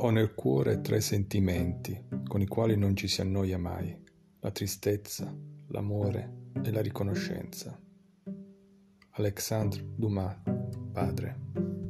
Ho nel cuore tre sentimenti con i quali non ci si annoia mai, la tristezza, l'amore e la riconoscenza. Alexandre Dumas, padre.